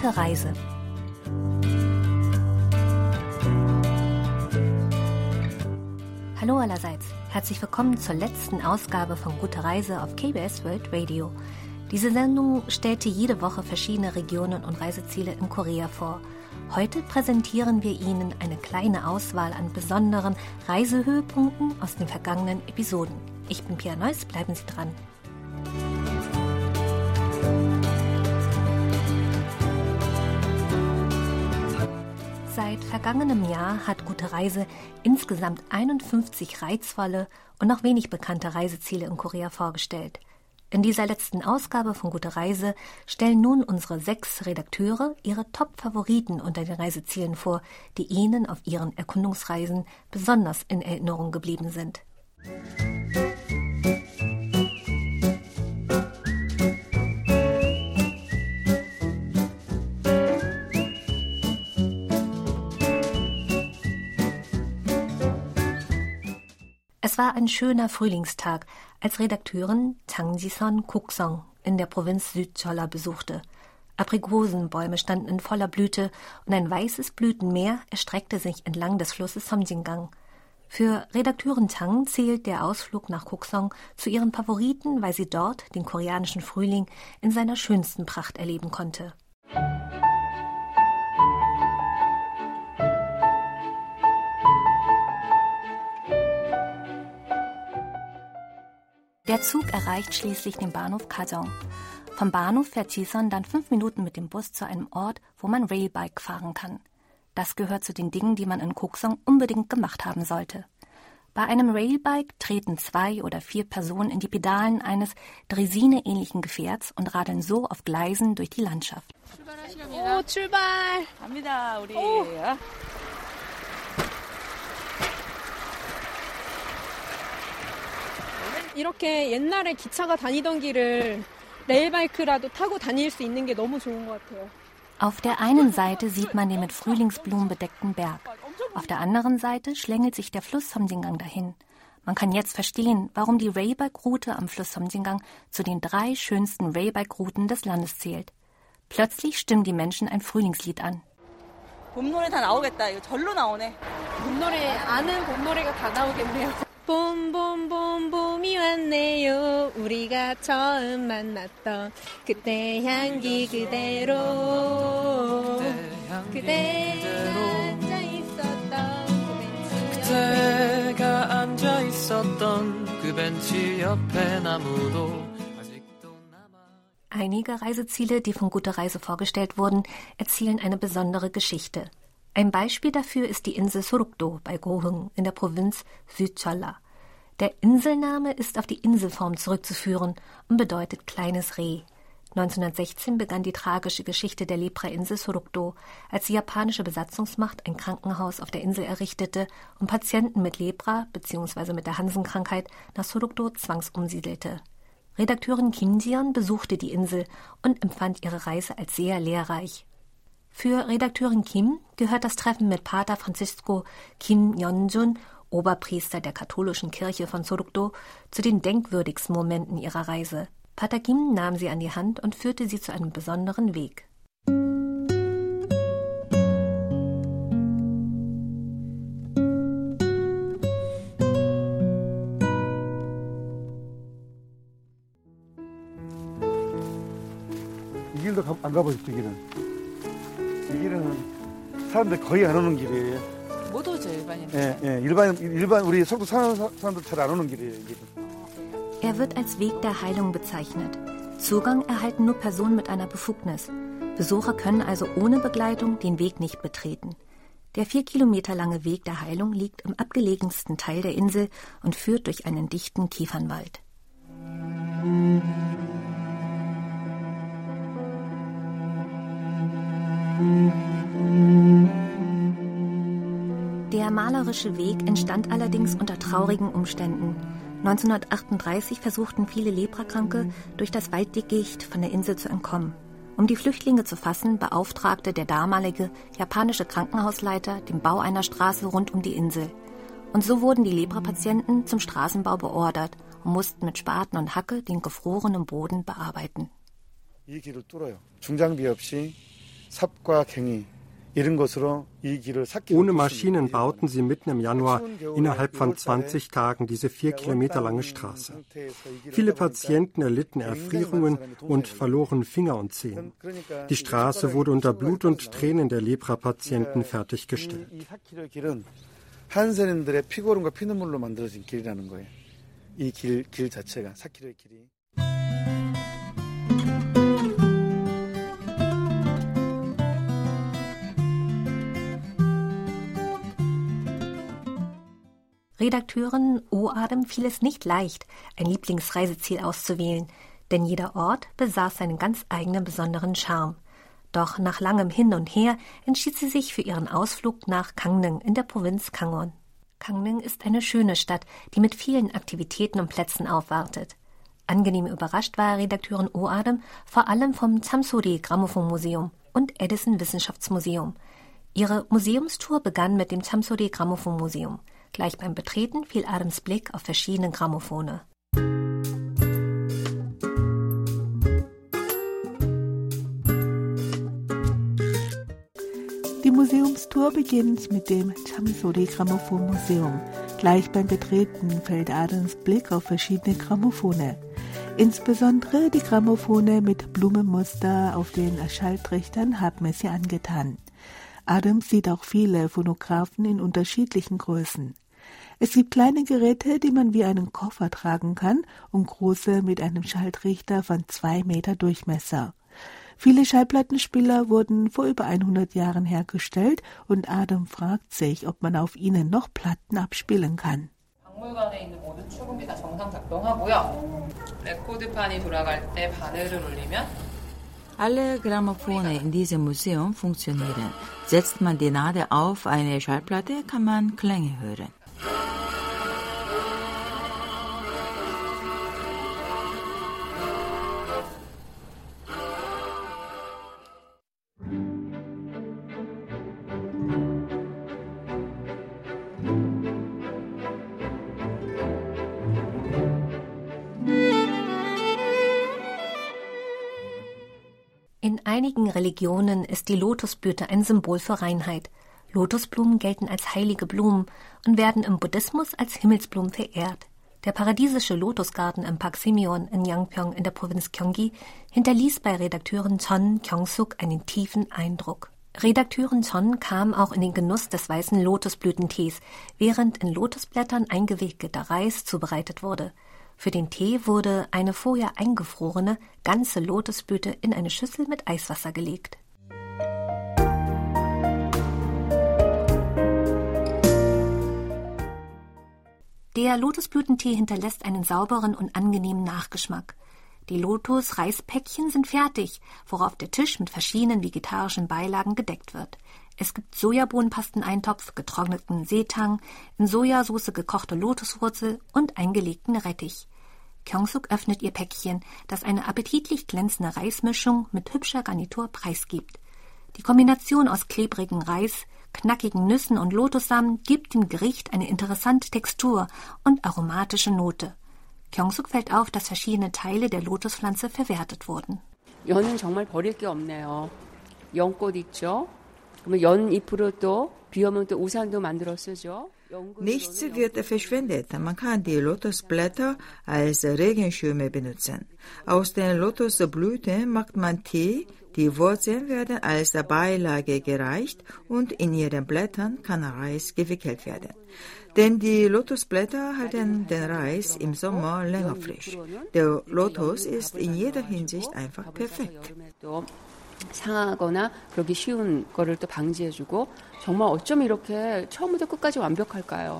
Gute Reise. Hallo allerseits, herzlich willkommen zur letzten Ausgabe von Gute Reise auf KBS World Radio. Diese Sendung stellte jede Woche verschiedene Regionen und Reiseziele in Korea vor. Heute präsentieren wir Ihnen eine kleine Auswahl an besonderen Reisehöhepunkten aus den vergangenen Episoden. Ich bin Pia Neuss, bleiben Sie dran. Seit vergangenem Jahr hat Gute Reise insgesamt 51 reizvolle und noch wenig bekannte Reiseziele in Korea vorgestellt. In dieser letzten Ausgabe von Gute Reise stellen nun unsere sechs Redakteure ihre Top-Favoriten unter den Reisezielen vor, die ihnen auf ihren Erkundungsreisen besonders in Erinnerung geblieben sind. Es war ein schöner Frühlingstag, als Redakteurin Tang Jison Kuksong in der Provinz Südcholla besuchte. Aprikosenbäume standen in voller Blüte und ein weißes Blütenmeer erstreckte sich entlang des Flusses Somjingang. Für Redakteurin Tang zählt der Ausflug nach Kuksong zu ihren Favoriten, weil sie dort den koreanischen Frühling in seiner schönsten Pracht erleben konnte. Der Zug erreicht schließlich den Bahnhof Kajong. Vom Bahnhof fährt Chison dann fünf Minuten mit dem Bus zu einem Ort, wo man Railbike fahren kann. Das gehört zu den Dingen, die man in Koksong unbedingt gemacht haben sollte. Bei einem Railbike treten zwei oder vier Personen in die Pedalen eines Dresine-ähnlichen Gefährts und radeln so auf Gleisen durch die Landschaft. Oh, 출발! 갑니다, 우리. Oh. 이렇게 옛날에 기차가 다니던 길을 레일바이크라도 타고 다닐 수 있는 게 너무 좋은 것 같아요. Auf der einen Seite sieht man den mit Frühlingsblumen bedeckten Berg. Auf der anderen Seite schlängelt sich der Fluss Somjingang dahin. Man kann jetzt verstehen, warum die Railbike-Route am Fluss Somjingang zu den drei schönsten Railbike-Routen des Landes zählt. Plötzlich stimmen die Menschen ein Frühlingslied an. 봄노래 다 나오겠다. 이거 절로 나오네. 봄노래 아는 봄노래가 다 나오겠네요. 봄봄봄 봄이 왔네요 우리가 처음 만났던 그때 향기 그대로 그대 앉아 있었던 그 벤치 그대가 앉아 있었던 그 벤치 옆에 나무도 Einige Reiseziele, die von Gute Reise vorgestellt wurden, erzählen eine besondere Geschichte. Ein Beispiel dafür ist die Insel Surukdo bei Gohung in der Provinz Südcholla. Der Inselname ist auf die Inselform zurückzuführen und bedeutet kleines Reh. 1916 begann die tragische Geschichte der Leprainsel Surukdo, als die japanische Besatzungsmacht ein Krankenhaus auf der Insel errichtete und Patienten mit Lepra bzw. mit der Hansenkrankheit nach Surukdo zwangsumsiedelte. Redakteurin Kim Jion besuchte die Insel und empfand ihre Reise als sehr lehrreich. Für Redakteurin Kim gehört das Treffen mit Pater Francisco Kim Yeonjun, Oberpriester der katholischen Kirche von Sorukdo, zu den denkwürdigsten Momenten ihrer Reise. Pater Kim nahm sie an die Hand und führte sie zu einem besonderen Weg. 이 길도 안 가보셨죠, 이 길은? 이 길은 사람들 거의 안 오는 길이에요. 못 오죠 일반인. 예, 예, 일반 일반 우리 서구 사는 사람들 잘 안 오는 길이에요. 이 길은. Er wird als Weg der Heilung bezeichnet. Zugang erhalten nur Personen mit einer Befugnis. Besucher können also ohne Begleitung den Weg nicht betreten. Der vier Kilometer lange Weg der Heilung liegt im abgelegensten Teil der Insel und führt durch einen dichten Kiefernwald. Der malerische Weg entstand allerdings unter traurigen Umständen. 1938 versuchten viele Leprakranke, durch das Walddickicht von der Insel zu entkommen. Um die Flüchtlinge zu fassen, beauftragte der damalige japanische Krankenhausleiter den Bau einer Straße rund um die Insel. Und so wurden die Leprapatienten zum Straßenbau beordert und mussten mit Spaten und Hacke den gefrorenen Boden bearbeiten. 이 길을 뚫어요. 중장비 없이 삽과 갱이 ohne Maschinen bauten sie mitten im Januar innerhalb von 20 Tagen diese vier Kilometer lange Straße. Viele Patienten erlitten Erfrierungen und verloren Finger und Zehen. Die Straße wurde unter Blut und Tränen der Lepra-Patienten fertiggestellt. 한센인들의 피고름과 피눈물로 만들어진 길이라는 거예요. 이길 길 자체가 4km의 길이. Redakteurin O-Adem fiel es nicht leicht, ein Lieblingsreiseziel auszuwählen, denn jeder Ort besaß seinen ganz eigenen besonderen Charme. Doch nach langem Hin und Her entschied sie sich für ihren Ausflug nach Kangning in der Provinz Kangon. Kangning ist eine schöne Stadt, die mit vielen Aktivitäten und Plätzen aufwartet. Angenehm überrascht war Redakteurin O-Adem vor allem vom Chamsuri Grammophon Museum und Edison Wissenschaftsmuseum. Ihre Museumstour begann mit dem Chamsuri Grammophon Museum. Gleich beim Betreten fiel Adams Blick auf verschiedene Grammophone. Die Museumstour beginnt mit dem Chamsori Grammophon Museum. Gleich beim Betreten fällt Adams Blick auf verschiedene Grammophone. Insbesondere die Grammophone mit Blumenmuster auf den Schalltrichtern haben es ihr angetan. Adams sieht auch viele Phonographen in unterschiedlichen Größen. Es gibt kleine Geräte, die man wie einen Koffer tragen kann, und große mit einem Schalltrichter von zwei Meter Durchmesser. Viele Schallplattenspieler wurden vor über 100 Jahren hergestellt und Adam fragt sich, ob man auf ihnen noch Platten abspielen kann. Alle Grammophone in diesem Museum funktionieren. Setzt man die Nadel auf eine Schallplatte, kann man Klänge hören. Einigen Religionen ist die Lotusblüte ein Symbol für Reinheit. Lotusblumen gelten als heilige Blumen und werden im Buddhismus als Himmelsblumen verehrt. Der paradiesische Lotusgarten im Park Simeon in Yangpyeong in der Provinz Gyeonggi hinterließ bei Redakteurin Chon Kyung-suk einen tiefen Eindruck. Redakteurin Chon kam auch in den Genuss des weißen Lotusblütentees, während in Lotusblättern eingewickelter Reis zubereitet wurde. Für den Tee wurde eine vorher eingefrorene, ganze Lotusblüte in eine Schüssel mit Eiswasser gelegt. Der Lotusblütentee hinterlässt einen sauberen und angenehmen Nachgeschmack. Die Lotus-Reispäckchen sind fertig, worauf der Tisch mit verschiedenen vegetarischen Beilagen gedeckt wird. Es gibt Sojabohnenpasteneintopf, getrockneten Seetang, in Sojasauce gekochte Lotuswurzel und eingelegten Rettich. Kyongsuk öffnet ihr Päckchen, das eine appetitlich glänzende Reismischung mit hübscher Garnitur preisgibt. Die Kombination aus klebrigen Reis, knackigen Nüssen und Lotussamen gibt dem Gericht eine interessante Textur und aromatische Note. Kyongsuk fällt auf, dass verschiedene Teile der Lotuspflanze verwertet wurden. 연은 정말 버릴 게 없네요. 연꽃 있죠? 그러면 연 잎으로 또 비오면 또 우산도 만들어 쓰죠. Nichts wird verschwendet. Man kann die Lotusblätter als Regenschirme benutzen. Aus den Lotusblüten macht man Tee. Die Wurzeln werden als Beilage gereicht und in ihren Blättern kann Reis gewickelt werden. Denn die Lotusblätter halten den Reis im Sommer länger frisch. Der Lotus ist in jeder Hinsicht einfach perfekt. 상하거나 그러기 쉬운 거를 또 방지해주고 정말 어쩜 이렇게 처음부터 끝까지 완벽할까요?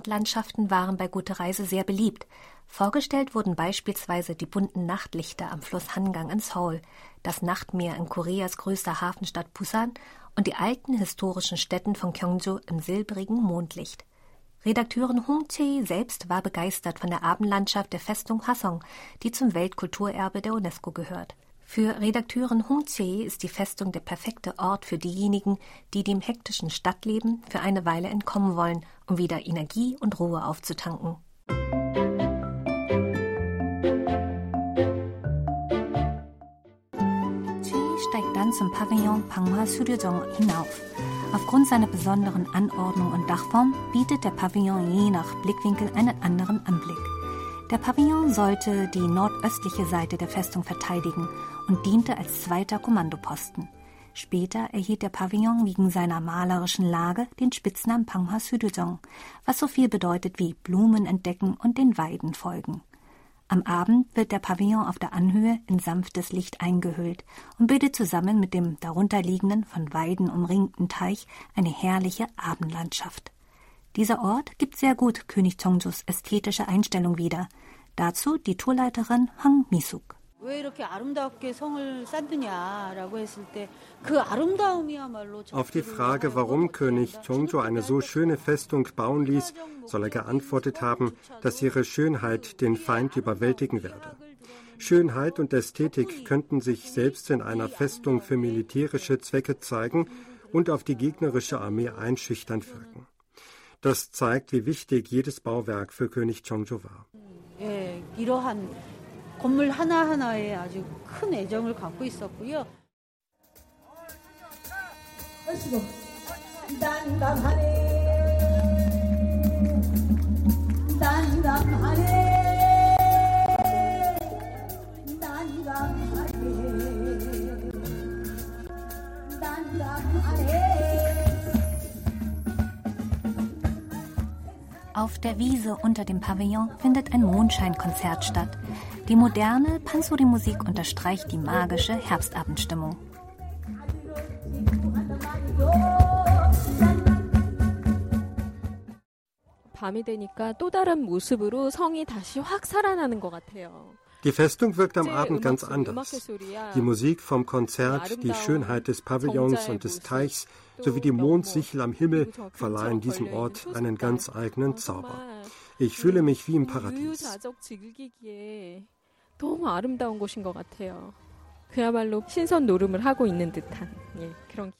Abendlandschaften waren bei Gute Reise sehr beliebt. Vorgestellt wurden beispielsweise die bunten Nachtlichter am Fluss Hangang in Seoul, das Nachtmeer in Koreas größter Hafenstadt Busan und die alten historischen Städten von Gyeongju im silbrigen Mondlicht. Redakteurin Hong Chae selbst war begeistert von der Abendlandschaft der Festung Hassong, die zum Weltkulturerbe der UNESCO gehört. Für Redakteurin Hung Tse ist die Festung der perfekte Ort für diejenigen, die dem hektischen Stadtleben für eine Weile entkommen wollen, um wieder Energie und Ruhe aufzutanken. Chi steigt dann zum Pavillon Panghua Suryojong hinauf. Aufgrund seiner besonderen Anordnung und Dachform bietet der Pavillon je nach Blickwinkel einen anderen Anblick. Der Pavillon sollte die nordöstliche Seite der Festung verteidigen und diente als zweiter Kommandoposten. Später erhielt der Pavillon wegen seiner malerischen Lage den Spitznamen Panghwa Sudojong, was so viel bedeutet wie Blumen entdecken und den Weiden folgen. Am Abend wird der Pavillon auf der Anhöhe in sanftes Licht eingehüllt und bildet zusammen mit dem darunterliegenden, von Weiden umringten Teich eine herrliche Abendlandschaft. Dieser Ort gibt sehr gut König Chongjus ästhetische Einstellung wider. Dazu die Tourleiterin Hang Misuk. Auf die Frage, warum König Chongjo eine so schöne Festung bauen ließ, soll er geantwortet haben, dass ihre Schönheit den Feind überwältigen werde. Schönheit und Ästhetik könnten sich selbst in einer Festung für militärische Zwecke zeigen und auf die gegnerische Armee einschüchternd wirken. Das zeigt, wie wichtig jedes Bauwerk für König Chongjo war. 건물 하나하나에 아주 큰 애정을 갖고 있었고요. 난감하네 난감하네 Auf der Wiese unter dem Pavillon findet ein Mondscheinkonzert statt. Die moderne Pansori-Musik unterstreicht die magische Herbstabendstimmung. Die Festung wirkt am Abend ganz anders. Die Musik vom Konzert, die Schönheit des Pavillons und des Teichs sowie die Mondsichel am Himmel verleihen diesem Ort einen ganz eigenen Zauber. Ich fühle mich wie im Paradies. 너무 아름다운 곳인 것 같아요. 그야말로 신선 노름을 하고 있는 듯한 예, 그런.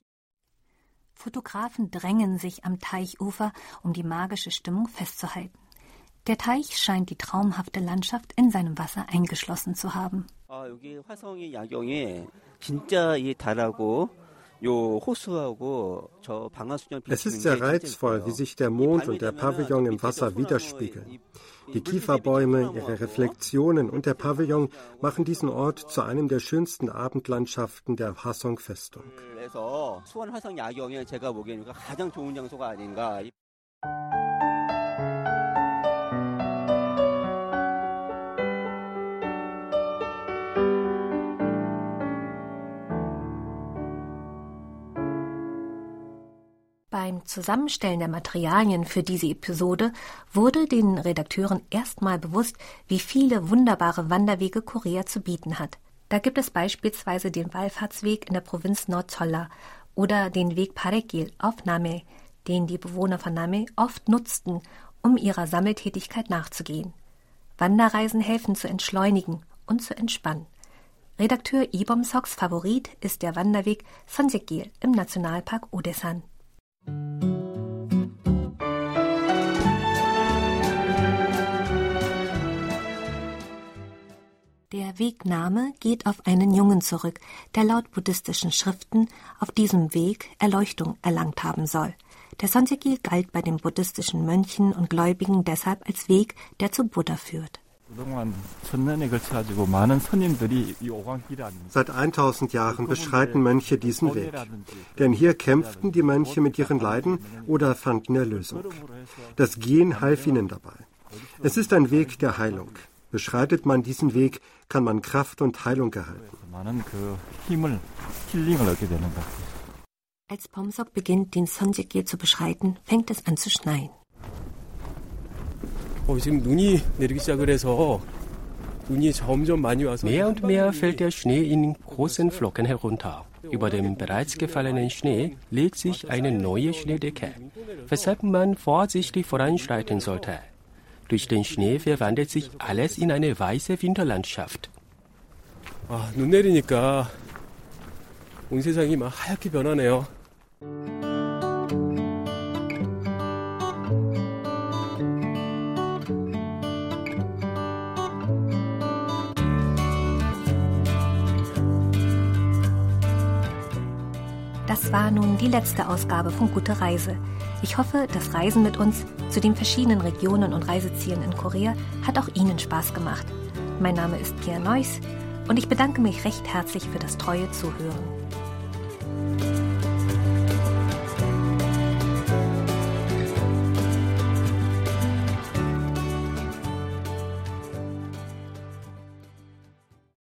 Fotografen drängen sich am Teichufer, um die magische Stimmung festzuhalten. Der Teich scheint die traumhafte Landschaft in seinem Wasser eingeschlossen zu haben. es ist sehr reizvoll, wie sich der Mond und der Pavillon im Wasser widerspiegeln. Die Kieferbäume, ihre Reflexionen und der Pavillon machen diesen Ort zu einem der schönsten Abendlandschaften der Hasong-Festung. Beim Zusammenstellen der Materialien für diese Episode wurde den Redakteuren erstmal bewusst, wie viele wunderbare Wanderwege Korea zu bieten hat. Da gibt es beispielsweise den Wallfahrtsweg in der Provinz Nordcholla oder den Weg Parekil auf Name, den die Bewohner von Name oft nutzten, um ihrer Sammeltätigkeit nachzugehen. Wanderreisen helfen zu entschleunigen und zu entspannen. Redakteur Ibom Soks Favorit ist der Wanderweg Sonsekil im Nationalpark Odesan. Der Wegname geht auf einen Jungen zurück, der laut buddhistischen Schriften auf diesem Weg Erleuchtung erlangt haben soll. Der Sonseki galt bei den buddhistischen Mönchen und Gläubigen deshalb als Weg, der zu Buddha führt. Seit 1000 Jahren beschreiten Mönche diesen Weg. Denn hier kämpften die Mönche mit ihren Leiden oder fanden Erlösung. Das Gehen half ihnen dabei. Es ist ein Weg der Heilung. Beschreitet man diesen Weg, kann man Kraft und Heilung erhalten. Als Pomsok beginnt, den Sonjekye zu beschreiten, fängt es an zu schneien. Mehr und mehr fällt der Schnee in großen Flocken herunter. Über dem bereits gefallenen Schnee legt sich eine neue Schneedecke, weshalb man vorsichtig voranschreiten sollte. Durch den Schnee verwandelt sich alles in eine weiße Winterlandschaft. 아, 눈 내리니까 온 세상이 막 하얗게 변하네요. Das war nun die letzte Ausgabe von Gute Reise. Ich hoffe, das Reisen mit uns zu den verschiedenen Regionen und Reisezielen in Korea hat auch Ihnen Spaß gemacht. Mein Name ist Pia Neuss und ich bedanke mich recht herzlich für das treue Zuhören.